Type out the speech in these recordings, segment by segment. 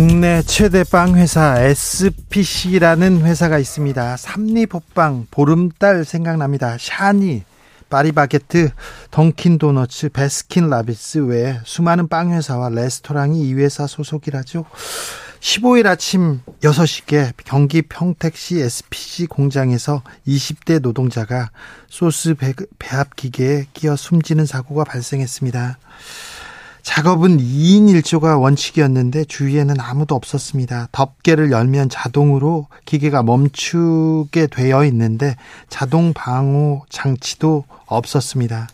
국내 최대 빵 회사 SPC라는 회사가 있습니다. 삼리복빵 보름달 생각납니다. 샤니, 파리바게트, 던킨도너츠, 베스킨라빈스 외에 수많은 빵 회사와 레스토랑이 이 회사 소속이라죠. 15일 아침 6시께 경기 평택시 SPC 공장에서 20대 노동자가 소스 배합 기계에 끼어 숨지는 사고가 발생했습니다. 작업은 2인 1조가 원칙이었는데 주위에는 아무도 없었습니다. 덮개를 열면 자동으로 기계가 멈추게 되어 있는데 자동 방호 장치도 없었습니다.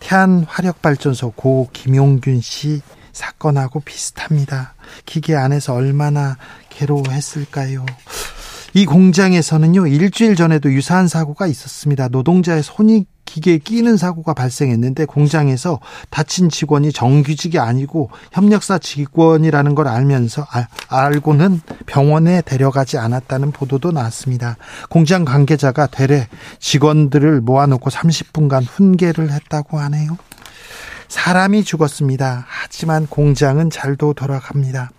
태안 화력발전소 고 김용균 씨 사건하고 비슷합니다. 기계 안에서 얼마나 괴로워했을까요? 이 공장에서는요, 일주일 전에도 유사한 사고가 있었습니다. 노동자의 손이 기계에 끼는 사고가 발생했는데 공장에서 다친 직원이 정규직이 아니고 협력사 직원이라는 걸 알면서 아, 알고는 병원에 데려가지 않았다는 보도도 나왔습니다. 공장 관계자가 되레 직원들을 모아놓고 30분간 훈계를 했다고 하네요. 사람이 죽었습니다. 하지만 공장은 잘도 돌아갑니다.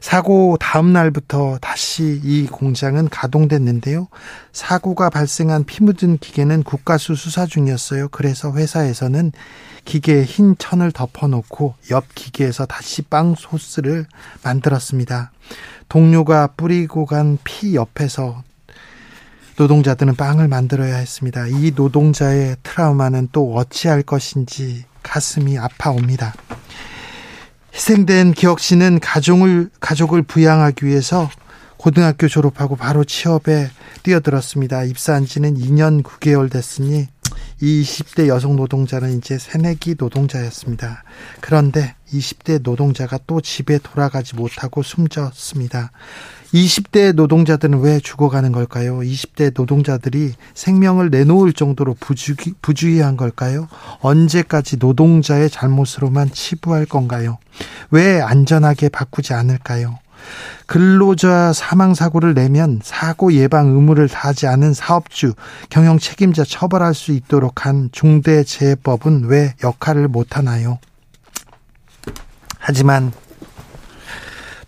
사고 다음 날부터 다시 이 공장은 가동됐는데요. 사고가 발생한 피 묻은 기계는 국가수 수사 중이었어요. 그래서 회사에서는 기계에 흰 천을 덮어놓고 옆 기계에서 다시 빵 소스를 만들었습니다. 동료가 뿌리고 간 피 옆에서 노동자들은 빵을 만들어야 했습니다. 이 노동자의 트라우마는 또 어찌할 것인지 가슴이 아파옵니다. 희생된 기혁 씨는 가족을 가족을 부양하기 위해서 고등학교 졸업하고 바로 취업에 뛰어들었습니다. 입사한 지는 2년 9개월 됐으니 20대 여성 노동자는 이제 새내기 노동자였습니다. 그런데 20대 노동자가 또 집에 돌아가지 못하고 숨졌습니다. 20대 노동자들은 왜 죽어가는 걸까요? 20대 노동자들이 생명을 내놓을 정도로 부주, 부주의한 걸까요? 언제까지 노동자의 잘못으로만 치부할 건가요? 왜 안전하게 바꾸지 않을까요? 근로자 사망 사고를 내면 사고 예방 의무를 다하지 않은 사업주, 경영 책임자 처벌할 수 있도록 한 중대재해법은 왜 역할을 못 하나요? 하지만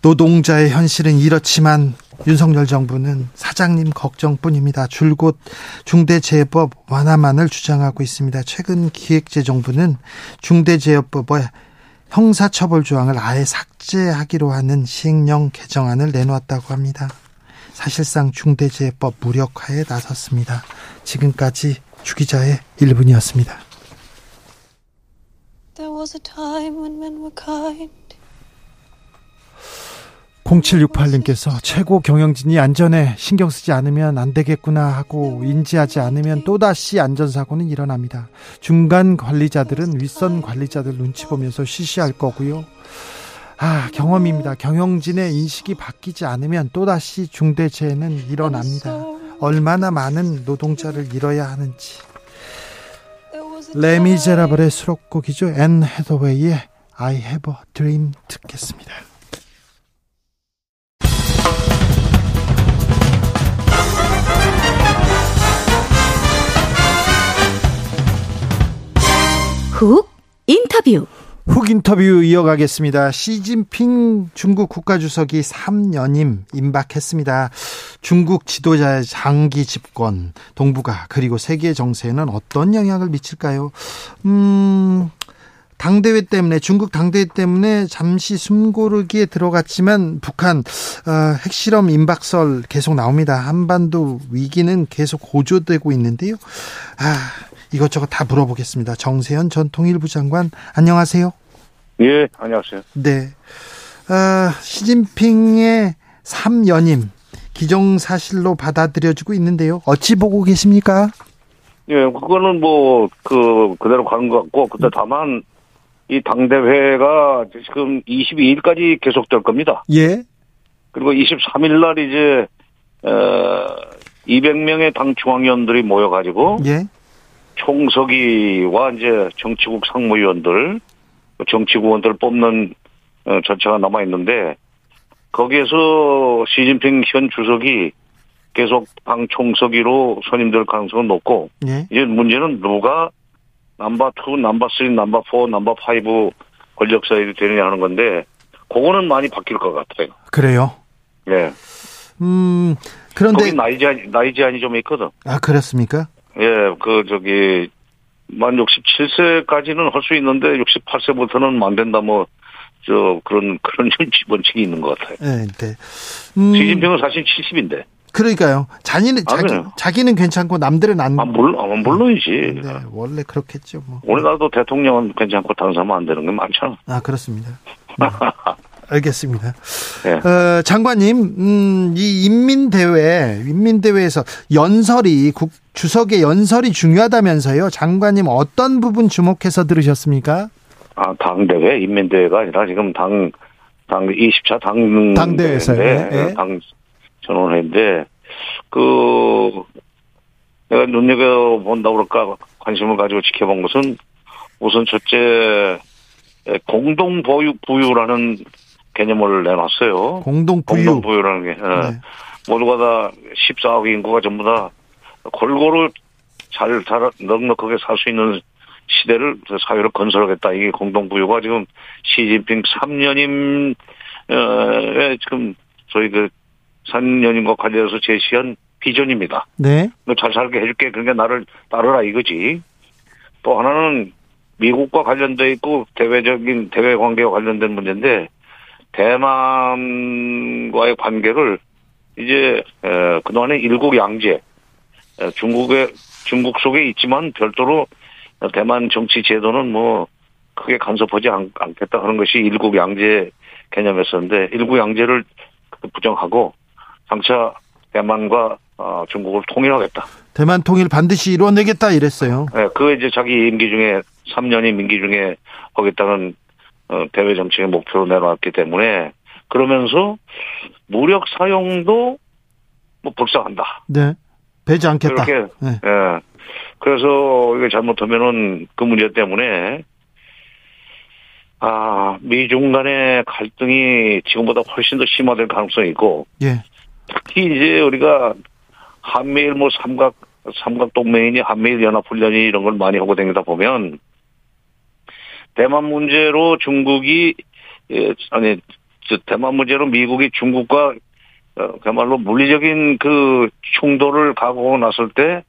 노동자의 현실은 이렇지만 윤석열 정부는 사장님 걱정뿐입니다. 줄곧 중대재해법 완화만을 주장하고 있습니다. 최근 기획재정부는 중대재해법의 형사처벌 조항을 아예 삭제하기로 하는 시행령 개정안을 내놓았다고 합니다. 사실상 중대재해법 무력화에 나섰습니다. 지금까지 주기자의 1분이었습니다. 0768님께서 최고 경영진이 안전에 신경 쓰지 않으면 안 되겠구나 하고 인지하지 않으면 또다시 안전사고는 일어납니다. 중간 관리자들은 윗선 관리자들 눈치 보면서 쉬쉬할 거고요. 아, 경험입니다. 경영진의 인식이 바뀌지 않으면 또다시 중대재해는 일어납니다. 얼마나 많은 노동자를 잃어야 하는지. 레미제라블의 수록곡이죠. 앤 헤더웨이의 I Dreamed a Dream 듣겠습니다. 훅 인터뷰 훅 인터뷰 이어가겠습니다. 시진핑 중국 국가주석이 3년임 임박했습니다. 중국 지도자의 장기 집권, 동북아 그리고 세계 정세에는 어떤 영향을 미칠까요? 음, 당대회 때문에 중국 당대회 때문에 잠시 숨 고르기에 들어갔지만 북한 어, 핵실험 임박설 계속 나옵니다. 한반도 위기는 계속 고조되고 있는데요. 아, 이것저것 다 물어보겠습니다. 정세현 전 통일부 장관 안녕하세요. 예, 안녕하세요. 네. 어, 시진핑의 3연임 기정사실로 받아들여지고 있는데요. 어찌 보고 계십니까? 예, 그거는 뭐, 그, 그대로 가는 것 같고, 근데 다만, 이 당대회가 지금 22일까지 계속될 겁니다. 예. 그리고 23일 날 이제 어 200명의 당 중앙위원들이 모여가지고 예. 총서기와 이제 정치국 상무위원들, 정치국원들 뽑는 어, 절차가 남아 있는데 거기에서 시진핑 현 주석이 계속 당 총서기로 선임될 가능성은 높고 예. 이제 문제는 누가 number two, number three, number four, number five 권력 서열이 되느냐 하는 건데 그거는 많이 바뀔 것 같아요. 그래요. 예. 음, 그런데 거기 나이 제한 나이 제한이 좀 있거든. 아, 그렇습니까? 예, 그 저기 만 67세까지는 할 수 있는데 68세부터는 안 된다 뭐 저 그런 그런 원칙이 있는 것 같아요. 네, 네. 음, 시진핑은 사실 70인데. 그러니까요. 자기는 아, 자기 그래요? 자기는 괜찮고 남들은 안 아, 물론, 아, 물론이지. 네, 원래 그렇겠죠, 뭐. 우리나라도 대통령은 괜찮고 다른 사람은 안 되는 게 많잖아. 아, 그렇습니다. 네. 알겠습니다. 예. 어, 장관님, 음, 이 인민대회, 인민대회에서 연설이, 국, 주석의 연설이 중요하다면서요. 장관님 어떤 부분 주목해서 들으셨습니까? 아, 당대회, 인민대회가 아니라 지금 당, 당 20차 당. 당대회에서요. 대회인데, 예. 당 전원회인데, 그, 내가 눈여겨본다고 그럴까 관심을 가지고 지켜본 것은 우선 첫째, 공동 보유, 부유라는 개념을 내놨어요. 공동 부유. 공동 부유라는 게. 예. 네. 모두가 다 14억 인구가 전부 다 골고루 잘, 잘 넉넉하게 살 수 있는 시대를 사회를 건설하겠다. 이게 공동부유가 지금 시진핑 3년임, 에 지금 저희 그 3년임과 관련해서 제시한 비전입니다. 네. 너잘 살게 해줄게. 그러니까 나를 따르라 이거지. 또 하나는 미국과 관련돼 있고 대외적인 대외 관계와 관련된 문제인데 대만과의 관계를 이제 에, 그동안에 일국 양제 에, 중국의 중국 속에 있지만 별도로 대만 정치 제도는 뭐 크게 간섭하지 않, 겠다 하는 것이 일국 양제 개념이었었는데 일국 양제를 부정하고 장차 대만과 어, 중국을 통일하겠다. 대만 통일 반드시 이뤄내겠다 이랬어요. 예, 그 이제 자기 임기 중에 3년이 임기 중에 하겠다는 어, 대외 정책의 목표로 내놓았기 때문에 그러면서 무력 사용도 뭐 불쌍한다. 네. 배지 않겠다. 그렇게 네. 예. 그래서 이게 잘못하면은 그 문제 때문에 아 미중 간의 갈등이 지금보다 훨씬 더 심화될 가능성이 있고 예. 특히 이제 우리가 한미일 뭐 삼각 삼각 동맹이니 한미일 연합 훈련이 이런 걸 많이 하고 다니다 보면 대만 문제로 중국이 예, 아니 저 대만 문제로 미국이 중국과 어, 그야말로 물리적인 그 충돌을 각오하고 났을 때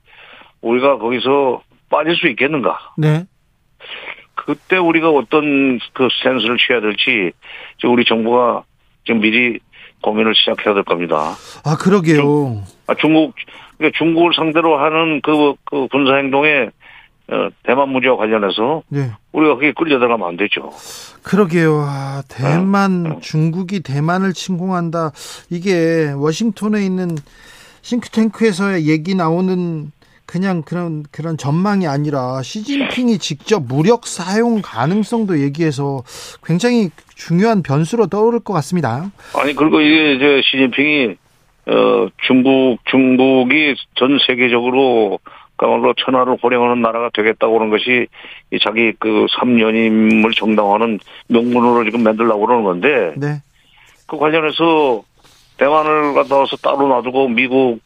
우리가 거기서 빠질 수 있겠는가? 네. 그때 우리가 어떤 그 스탠스를 취해야 될지 지금 우리 정부가 지금 미리 고민을 시작해야 될 겁니다. 아, 그러게요. 아, 중국, 그러니까 중국을 상대로 하는 그, 그 군사 행동에 어, 대만 문제와 관련해서 네. 우리가 거기에 끌려 들어가면 안 되죠. 그러게요. 아, 대만, 어, 어. 중국이 대만을 침공한다. 이게 워싱턴에 있는 싱크탱크에서의 얘기 나오는 그냥 그런 그런 전망이 아니라 시진핑이 직접 무력 사용 가능성도 얘기해서 굉장히 중요한 변수로 떠오를 것 같습니다. 아니, 그리고 이게 이제 시진핑이, 어, 중국, 중국이 전 세계적으로 그야말로 천하를 호령하는 나라가 되겠다고 그런 것이 이 자기 그 3년임을 정당화하는 명분으로 지금 만들려고 그러는 건데 네. 그 관련해서 대만을 갖다 와서 따로 놔두고 미국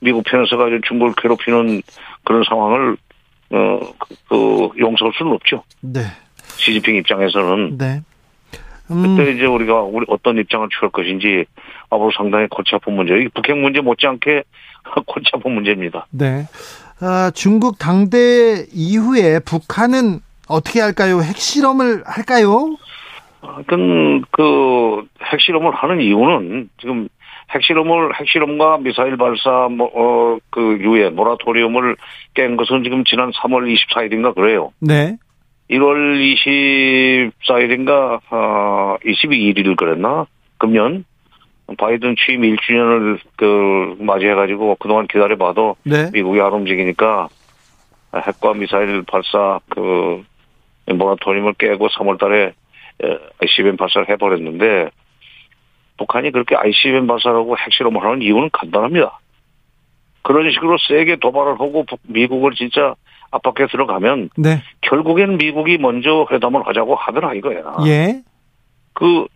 미국 편에서 가지고 중국을 괴롭히는 그런 상황을 어그 그 용서할 수는 없죠. 네. 시진핑 입장에서는 네. 음, 그때 이제 우리가 우리 어떤 입장을 취할 것인지 앞으로 상당히 골치 아픈 문제. 이 북핵 문제 못지않게 골치 아픈 문제입니다. 네. 아, 중국 당대 이후에 북한은 어떻게 할까요? 핵실험을 할까요? 하여튼 그 핵실험을 하는 이유는 지금 핵실험을 핵실험과 미사일 발사 뭐어그 유예 모라토리움을 깬 것은 지금 지난 3월 24일인가 그래요. 네. 1월 24일인가 어 22일 그랬나? 금년 바이든 취임 1주년을 그 맞이해 가지고 그동안 기다려 봐도 네. 미국이 안 움직이니까 핵과 미사일 발사 그 모라토리움을 깨고 3월 달에 ICBM 발사를 해버렸는데 북한이 그렇게 ICBM 발사하고 핵실험을 하는 이유는 간단합니다. 그런 식으로 세게 도발을 하고 북- 미국을 진짜 압박해 들어가면 네. 결국엔 미국이 먼저 회담을 하자고 하더라 이거야. 예. 그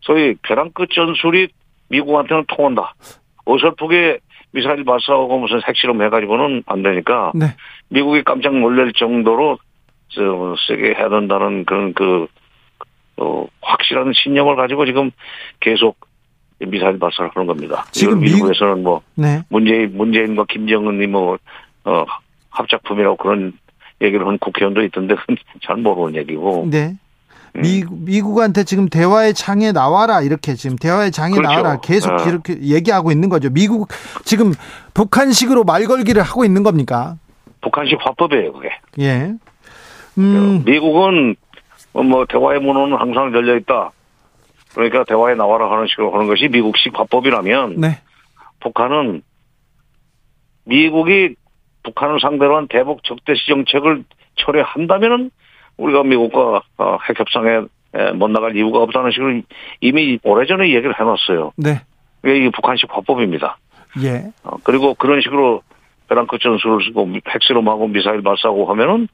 소위 벼랑 끝 전술이 미국한테는 통한다. 어설프게 미사일 발사하고 무슨 핵실험 해가지고는 안 되니까 네. 미국이 깜짝 놀랄 정도로 저 세게 해야 된다는 그런 그 어, 확실한 신념을 가지고 지금 계속 미사일 발사를 하는 겁니다. 지금 미국에서는 뭐 네. 문재인 문재인과 김정은이 뭐 어, 합작품이라고 그런 얘기를 하는 국회의원도 있던데 잘 모르는 얘기고. 네. 음. 미, 미국한테 지금 대화의 장에 나와라 이렇게 지금 대화의 장에 그렇죠. 나와라 계속 어. 이렇게 얘기하고 있는 거죠. 미국 지금 북한식으로 말 걸기를 하고 있는 겁니까? 북한식 화법이에요 그게. 예. 음, 미국은 뭐 대화의 문은 항상 열려 있다. 그러니까 대화에 나와라 하는 식으로 하는 것이 미국식 화법이라면 네. 북한은 미국이 북한을 상대로 한 대북 적대시 정책을 철회한다면은 우리가 미국과 어, 핵 협상에 에, 못 나갈 이유가 없다는 식으로 이미 오래전에 얘기를 해놨어요. 네. 이게 북한식 화법입니다. 예. 어, 그리고 그런 식으로 베랑크 전술을 쓰고 핵실험하고 미사일 발사하고 하면은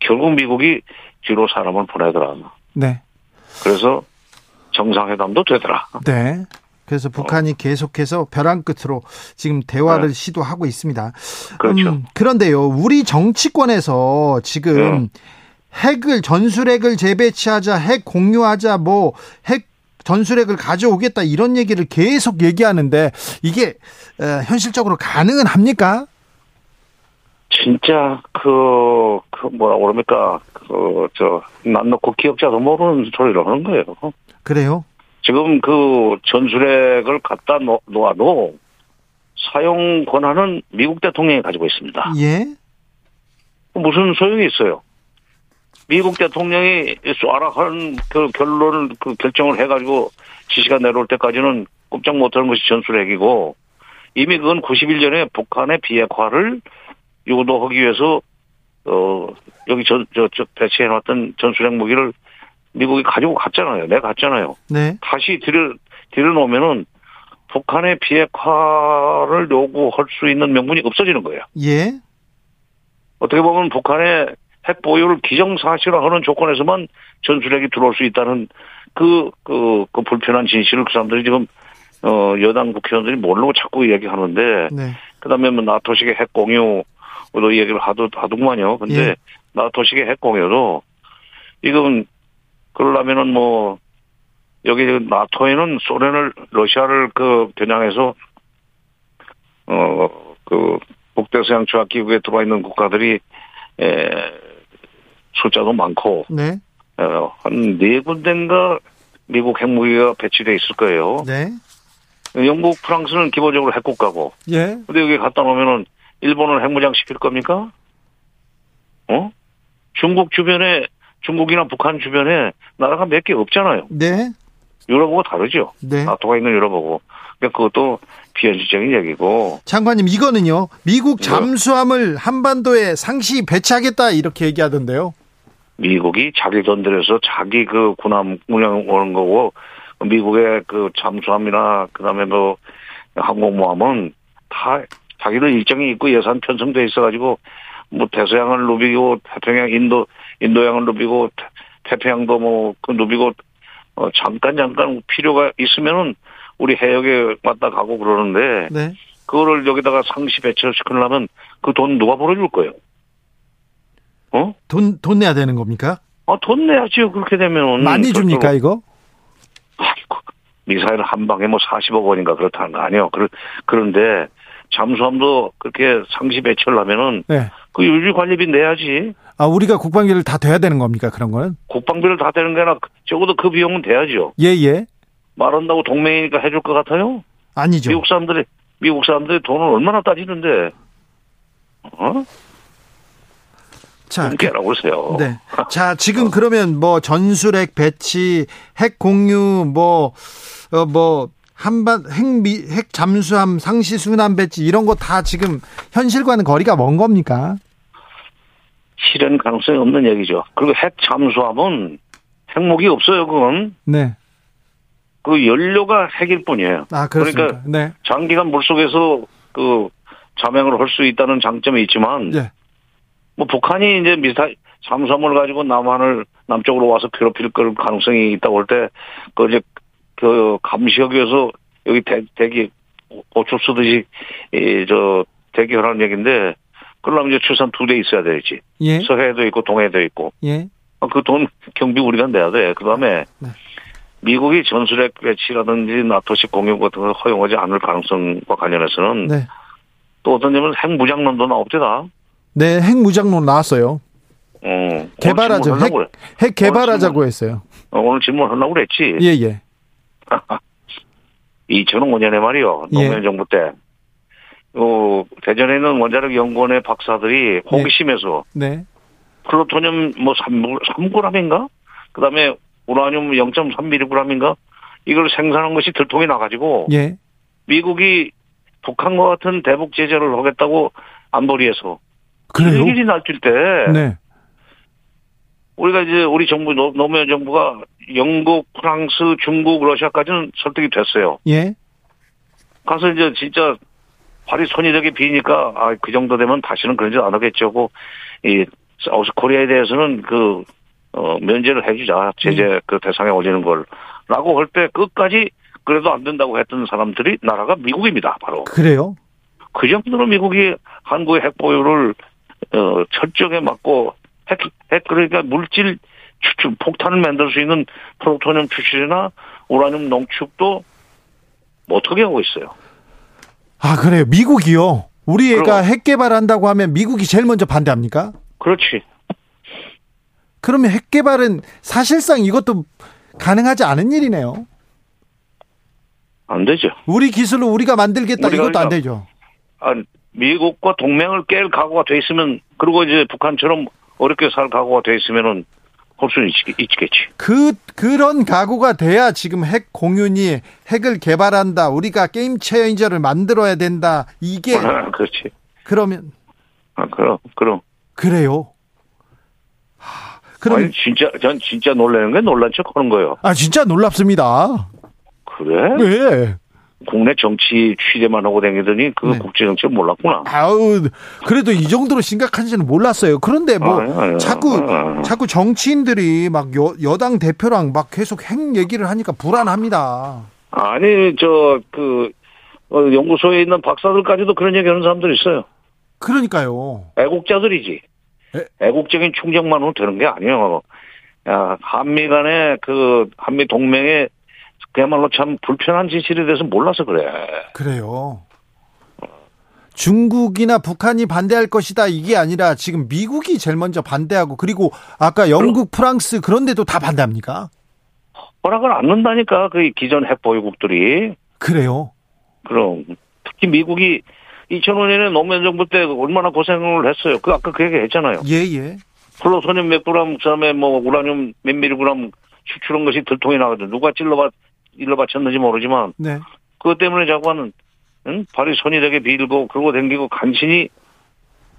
결국 미국이 뒤로 사람을 보내더라. 네. 그래서 정상회담도 되더라. 네. 그래서 북한이 계속해서 벼랑 끝으로 지금 대화를 네. 시도하고 있습니다. 그렇죠. 음, 그런데요, 우리 정치권에서 지금 네. 핵을 전술핵을 재배치하자, 핵 공유하자, 뭐 핵 전술핵을 가져오겠다 이런 얘기를 계속 얘기하는데 이게 어, 현실적으로 가능은 합니까? 진짜 그, 그 뭐라 그럽니까 그저난 놓고 기억자도 모르는 소리를 하는 거예요. 그래요? 지금 그 전술핵을 갖다 놓- 놓아도 사용 권한은 미국 대통령이 가지고 있습니다. 예. 무슨 소용이 있어요? 미국 대통령이 쏴라 하는 그 결론을 그 결정을 해가지고 지시가 내려올 때까지는 꼼짝 못하는 것이 전술핵이고 이미 그건 91년에 북한의 비핵화를 유도하기 위해서 어 여기 저저 배치해놨던 전술핵 무기를 미국이 가지고 갔잖아요. 내가 갔잖아요. 네. 다시 들여 들여놓으면은 북한의 비핵화를 요구할 수 있는 명분이 없어지는 거예요. 예. 어떻게 보면 북한의 핵 보유를 기정사실화하는 조건에서만 전술핵이 들어올 수 있다는 그, 그, 그 불편한 진실을 그 사람들이 지금, 어, 여당 국회의원들이 모르고 자꾸 얘기하는데, 네. 그 다음에 뭐 나토식의 핵 공유도 얘기를 하도, 하더구만요. 근데 예. 나토식의 핵 공유도, 이건, 그러려면은 뭐, 여기 나토에는 소련을, 러시아를 그 겨냥해서, 어, 그, 북대서양 조약기구에 들어와 있는 국가들이, 에, 숫자도 많고, 네. 어, 한 네 군데인가 미국 핵무기가 배치돼 있을 거예요. 네. 영국, 프랑스는 기본적으로 핵국가고, 예. 근데 여기 갖다 놓으면은 일본을 핵무장 시킬 겁니까? 어? 중국 주변에 중국이나 북한 주변에 나라가 몇 개 없잖아요. 네. 유럽하고 다르죠. 네. 나토가 있는 유럽하고. 그러니까 그것도 비현실적인 얘기고. 장관님 이거는요. 미국 네. 잠수함을 한반도에 상시 배치하겠다 이렇게 얘기하던데요. 미국이 자기 돈 들여서 자기 그 군함 운영 오는 거고 미국의 그 잠수함이나 그다음에 뭐 항공모함은 다 자기들 일정이 있고 예산 편성돼 있어가지고 뭐 대서양을 누비고 태평양 인도 인도양을 누비고 태- 태평양도 뭐 그 누비고 어 잠깐 잠깐 필요가 있으면은 우리 해역에 왔다 가고 그러는데 네. 그거를 여기다가 상시 배치시키려면 그 돈 누가 벌어줄 거예요? 어? 돈, 돈 내야 되는 겁니까? 아, 돈 내야지요, 그렇게 되면. 많이 줍니까, 이거? 아이고, 미사일 한 방에 뭐 40억 원인가 그렇다는 거 아니에요. 그러, 그런데 잠수함도 그렇게 상시 배치를 하면은 네. 그 유지 관리비 내야지. 아, 우리가 국방비를 다 돼야 되는 겁니까, 그런 거는? 국방비를 다 되는 게 아니라 적어도 그 비용은 돼야죠. 예, 예. 말한다고 동맹이니까 해줄 것 같아요? 아니죠. 미국 사람들이, 미국 사람들이 돈을 얼마나 따지는데. 어? 자, 좀 깨라고 그러세요. 네. 자, 지금 그러면 뭐 전술핵 배치, 핵 공유, 뭐, 어, 뭐, 한반, 핵미, 핵 잠수함 상시 순환 배치, 이런 거 다 지금 현실과는 거리가 먼 겁니까? 실현 가능성이 없는 얘기죠. 그리고 핵 잠수함은 핵무기 없어요, 그건. 네. 그 연료가 핵일 뿐이에요. 아, 그렇습니까? 그러니까 네. 장기간 물속에서 그 자맹을 할 수 있다는 장점이 있지만 네. 뭐 북한이 이제 미사 잠수함을 가지고 남한을 남쪽으로 와서 괴롭힐 걸 가능성이 있다고 할 때 그 이제 그 감시역에서 여기 대, 대기 고추 쓰듯이 이저 대기하라는 얘기인데 그러려면 이제 출산 두 대 있어야 되지. 예. 서해도 있고 동해도 있고 예. 그 돈 경비 우리가 내야 돼. 그다음에 네. 미국이 전술핵 배치라든지 나토식 공유 같은 걸 허용하지 않을 가능성과 관련해서는 네. 또 어떤 점은 핵무장론도 나옵니다. 네, 핵 무장론 나왔어요. 어, 질문하려고 그래. 핵 개발하자고 했어요. 어, 오늘 질문하려고 그랬지. 예, 예. 2005년에 말이요. 예. 노무현 정부 때. 어, 대전에 있는 원자력 연구원의 박사들이 호기심에서 네. 플루토늄 뭐 3, 3g인가? 그 다음에 우라늄 0.3mg인가? 이걸 생산한 것이 들통이 나가지고 예. 미국이 북한과 같은 대북 제재를 하겠다고 안보리에서 그래요? 일이 날뛸 때 네. 우리가 이제 우리 정부 노- 노무현 정부가 영국, 프랑스, 중국, 러시아까지는 설득이 됐어요. 예. 가서 이제 진짜 발이 손이 되게 비니까 아 그 정도 되면 다시는 그런 짓 안 하겠죠. 하고 이 South Korea에 대해서는 그 어, 면제를 해주자 제재 그 대상에 올리는 걸라고 할 때 끝까지 그래도 안 된다고 했던 사람들이 나라가 미국입니다. 바로 그래요? 그 정도로 미국이 한국의 핵 보유를 어, 철저하게 막고 핵, 핵 그러니까 물질 추출 폭탄을 만들 수 있는 플루토늄 추출이나 우라늄 농축도 못하게 하고 있어요. 아, 그래요. 미국이요. 우리 애가. 핵 개발한다고 하면 미국이 제일 먼저 반대합니까? 그렇지. 그러면 핵 개발은 사실상 이것도 가능하지 않은 일이네요. 안 되죠. 우리 기술로 우리가 만들겠다 우리가 이것도 안 그러니까 되죠. 아, 미국과 동맹을 깰 각오가 돼 있으면 그리고 이제 북한처럼 어렵게 살 각오가 돼 있으면은 할 수는 있, 있겠지. 그 그런 각오가 돼야 지금 핵 공윤이 핵을 개발한다. 우리가 게임 체인저를 만들어야 된다. 이게 아, 그렇지. 그러면 아, 그럼, 그럼. 그래요. 하, 그럼 아니, 진짜, 전 진짜 놀라는 게 놀란 척 하는 거예요. 아 진짜 놀랍습니다. 그래? 네. 국내 정치 취재만 하고 다니더니 그 네. 국제 정치를 몰랐구나. 아우 그래도 이 정도로 심각한지는 몰랐어요. 그런데 뭐 아유, 아유, 자꾸 아유. 자꾸 정치인들이 막 여, 여당 대표랑 막 계속 핵 얘기를 하니까 불안합니다. 아니, 저, 그, 어, 연구소에 있는 박사들까지도 그런 얘기 하는 사람들 있어요. 그러니까요. 애국자들이지. 에? 애국적인 충정만 하면 되는 게 아니에요. 야, 한미 간의 그, 한미 동맹의 그야말로 참 불편한 진실에 대해서 몰라서 그래. 그래요. 중국이나 북한이 반대할 것이다 이게 아니라 지금 미국이 제일 먼저 반대하고 그리고 아까 영국, 프랑스 그런 데도 다 반대합니까? 허락을 안 넣는다니까, 그 기존 핵보유국들이. 그래요. 그럼. 특히 미국이 2005년에 노무현 정부 때 얼마나 고생을 했어요. 그 아까 그 얘기 했잖아요. 예, 예. 플루토늄 몇 그램, 그다음에 뭐 우라늄 몇 미리그램 추출한 것이 들통이 나거든. 누가 찔러봤, 일러바쳤는지 모르지만 네. 그것 때문에 자꾸는 응? 발이 손이 되게 빌고 그러고 댕기고 간신히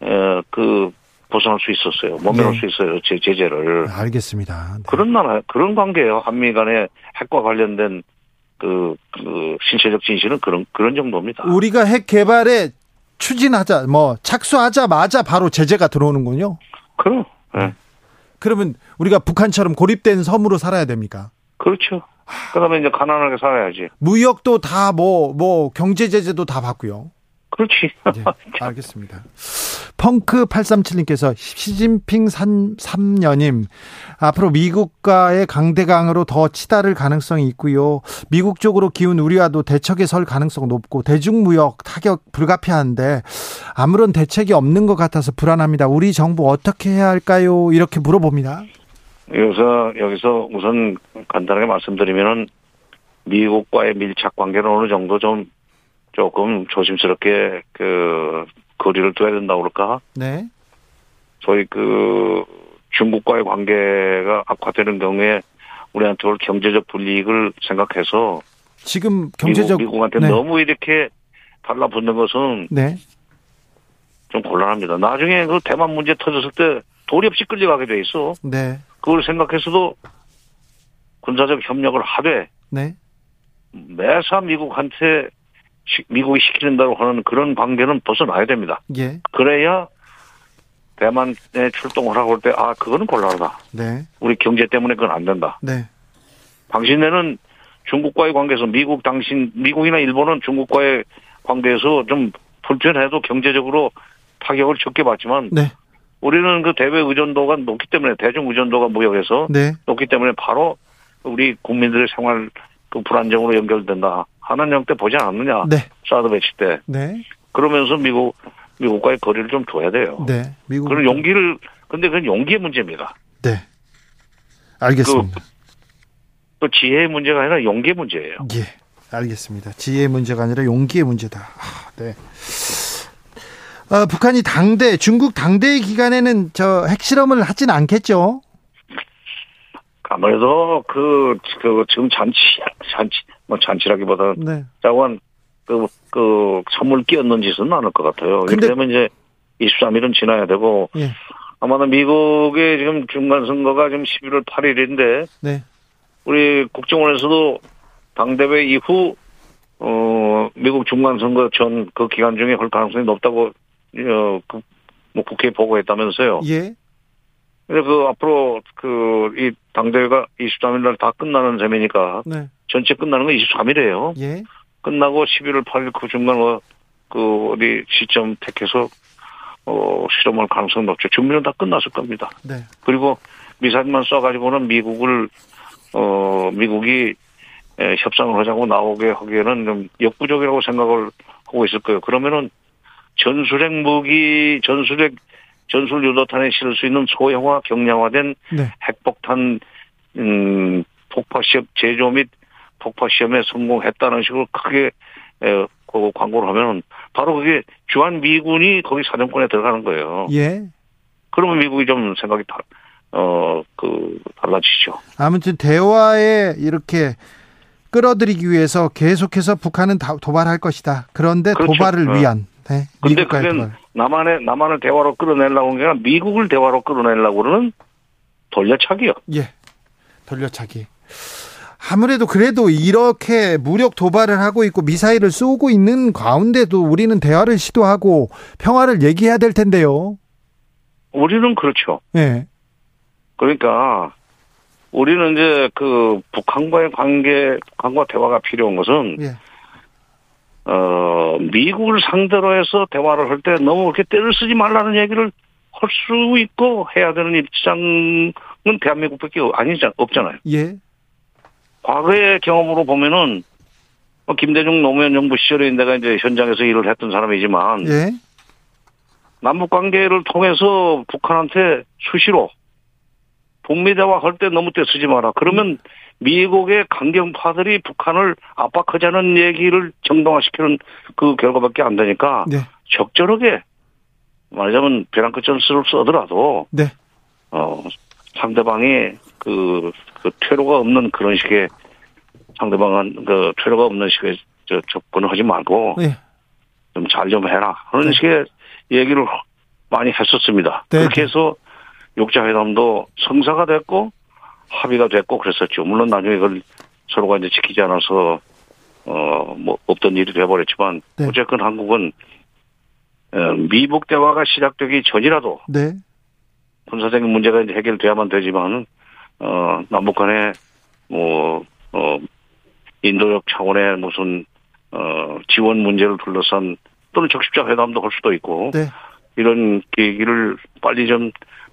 에, 그 벗어날 수 있었어요. 모면할 네. 수 있어요. 제 제재를. 알겠습니다. 네. 그런 나라 그런 관계예요. 한미 간의 핵과 관련된 그, 그 신체적 진실은 그런 그런 정도입니다. 우리가 핵 개발에 추진하자, 뭐 착수하자마자 바로 제재가 들어오는군요. 그럼 예. 그러면 우리가 북한처럼 고립된 섬으로 살아야 됩니까? 그렇죠. 그다음에 이제 가난하게 살아야지. 무역도 다뭐뭐 경제 제재도 다 받고요. 그렇지. 네, 알겠습니다. 펑크 837님께서 시진핑 3년임 앞으로 미국과의 강대강으로 더 치달을 가능성이 있고요. 미국 쪽으로 기운 우리와도 대척에 설 가능성 높고 대중무역 타격 불가피한데 아무런 대책이 없는 것 같아서 불안합니다. 우리 정부 어떻게 해야 할까요? 이렇게 물어봅니다. 여기서 여기서 우선 간단하게 말씀드리면은 미국과의 밀착 관계는 어느 정도 좀 조금 조심스럽게 그 거리를 둬야 된다고 그럴까? 네. 소위 그 중국과의 관계가 악화되는 경우에 우리한테 올 경제적 불이익을 생각해서 지금 경제적 미국, 미국한테 네. 너무 이렇게 달라붙는 것은 네. 좀 곤란합니다. 나중에 그 대만 문제 터졌을 때 도리 없이 끌려가게 돼 있어. 네. 그걸 생각해서도 군사적 협력을 하되 네. 매사 미국한테 시- 미국이 시키는 대로 하는 그런 관계는 벗어나야 됩니다. 예. 그래야 대만에 출동을 하고 올 때, 아, 그거는 곤란하다. 네. 우리 경제 때문에 그건 안 된다. 네. 당신네는 중국과의 관계에서 미국 당신, 미국이나 일본은 중국과의 관계에서 좀 불편해도 경제적으로 타격을 적게 받지만 네. 우리는 그 대외 의존도가 높기 때문에 대중 의존도가 무역해서 네. 높기 때문에 바로 우리 국민들의 생활 그 불안정으로 연결된다 하는 형태 보지 않느냐 네. 사드 배치 때 네. 그러면서 미국 미국과의 거리를 좀 둬야 돼요. 네. 미국 그런 용기를 근데 그건 용기의 문제입니다. 네. 알겠습니다. 또 지혜의 문제가 아니라 용기의 문제예요. 예. 알겠습니다. 지혜의 문제가 아니라 용기의 문제다. 아, 네. 어, 북한이 당대 중국 당대 기간에는 저 핵실험을 하진 않겠죠? 아무래도 그, 그, 지금 잔치, 잔치, 뭐 잔치라기보다는 네. 자관, 그, 그, 선물 끼얹는 짓은 않을 것 같아요. 근데- 되면 이제 23일은 지나야 되고, 예. 아마도 미국의 지금 중간 선거가 지금 11월 8일인데, 네. 우리 국정원에서도 당대회 이후, 어, 미국 중간 선거 전 그 기간 중에 할 가능성이 높다고, 어, 그, 뭐 국회에 보고했다면서요. 예. 근데 그 앞으로 그 이 당대회가 23일 날 다 끝나는 셈이니까 네. 전체 끝나는 건 23일이에요. 예. 끝나고 11월 8일 그 중간 어, 그 어디 시점 택해서 어 실험할 가능성 높죠. 준비는 다 끝났을 겁니다. 네. 그리고 미사일만 쏴가지고는 미국을 어 미국이 에, 협상을 하자고 나오게 하기에는 좀 역부족이라고 생각을 하고 있을 거예요. 그러면은 전술핵 무기, 전술핵 전술 유도탄에 실을 수 있는 소형화 경량화된 네. 핵폭탄 음, 폭파 시험 제조 및 폭파 시험에 성공했다는 식으로 크게 에, 그 광고를 하면 바로 그게 주한 미군이 거기 사정권에 들어가는 거예요. 예. 그러면 미국이 좀 생각이 다, 어, 그, 달라지죠. 아무튼 대화에 이렇게 끌어들이기 위해서 계속해서 북한은 다- 도발할 것이다. 그런데 그렇죠. 도발을 어. 위한 네. 근데 도발. 남한의, 남한을 대화로 끌어내려고 하는 게 아니라 미국을 대화로 끌어내려고 그러는 돌려차기요. 예. 돌려차기. 아무래도 그래도 이렇게 무력 도발을 하고 있고 미사일을 쏘고 있는 가운데도 우리는 대화를 시도하고 평화를 얘기해야 될 텐데요. 우리는 그렇죠. 예. 그러니까 우리는 이제 그 북한과의 관계, 북한과 대화가 필요한 것은 예. 어 미국을 상대로 해서 대화를 할 때 너무 그렇게 때를 쓰지 말라는 얘기를 할 수 있고 해야 되는 입장은 대한민국밖에 아니잖 없잖아요. 예. 과거의 경험으로 보면은 뭐 김대중 노무현 정부 시절에 내가 이제 현장에서 일을 했던 사람이지만 예. 남북 관계를 통해서 북한한테 수시로 북미 대화 할 때 너무 때 쓰지 마라. 그러면 미국의 강경파들이 북한을 압박하자는 얘기를 정당화시키는 그 결과밖에 안 되니까 네. 적절하게 말하자면 벼랑 끝 전술을 써더라도 네. 어 상대방이 그, 그 퇴로가 없는 그런 식의 상대방은 그 퇴로가 없는 식의 저 접근을 하지 말고 예. 좀잘좀 해라 그런 네. 식의 얘기를 많이 했었습니다. 네, 그렇게 네. 해서 육자회담도 성사가 됐고 합의가 됐고 그랬었죠. 물론 나중에 그걸 서로가 이제 지키지 않아서 어 뭐 없던 일이 돼버렸지만 네. 어쨌건 한국은 어, 미북 대화가 시작되기 전이라도 네. 군사적인 문제가 이제 해결돼야만 되지만 어 남북 간에 뭐어 인도적 차원의 무슨 어 지원 문제를 둘러싼 또는 적십자 회담도 할 수도 있고 네. 이런 계기를 빨리 좀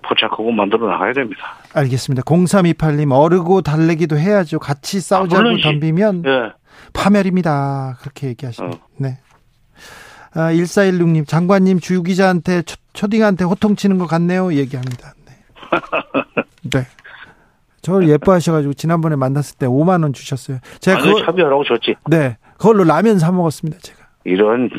포착하고 만들어 나가야 됩니다. 알겠습니다. 0328님 어르고 달래기도 해야죠. 같이 싸우자고 물론이지. 덤비면 예. 파멸입니다. 그렇게 얘기하십니다. 어. 네. 아, 1416님 장관님 주 기자한테 초, 초딩한테 호통치는 것 같네요. 얘기합니다. 네. 네. 저를 예뻐하셔가지고 지난번에 만났을 때 5만 원 주셨어요. 제가 그거 차비하라고 줬지. 네 그걸로 라면 사 먹었습니다. 제가 이런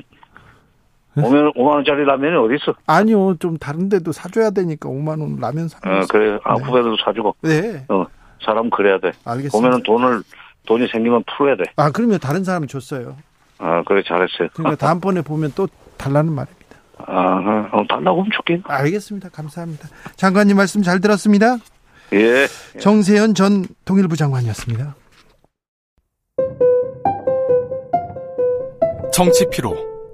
네? 5만, 5만 원짜리 라면이 어디 있어? 아니요 좀 다른데도 사줘야 되니까 5만 원 라면 사 어. 그래. 아, 네. 후배들도 사주고. 네 어, 사람 그래야 돼. 알겠습니다. 보면은 돈을, 돈이 생기면 풀어야 돼. 아 그러면 다른 사람 줬어요. 아, 그래, 잘했어요. 그러니까 다음번에 보면 또 달라는 말입니다. 아, 어, 달라고 하면 좋긴. 알겠습니다. 감사합니다. 장관님 말씀 잘 들었습니다. 예. 정세현 전 통일부 장관이었습니다. 정치 피로,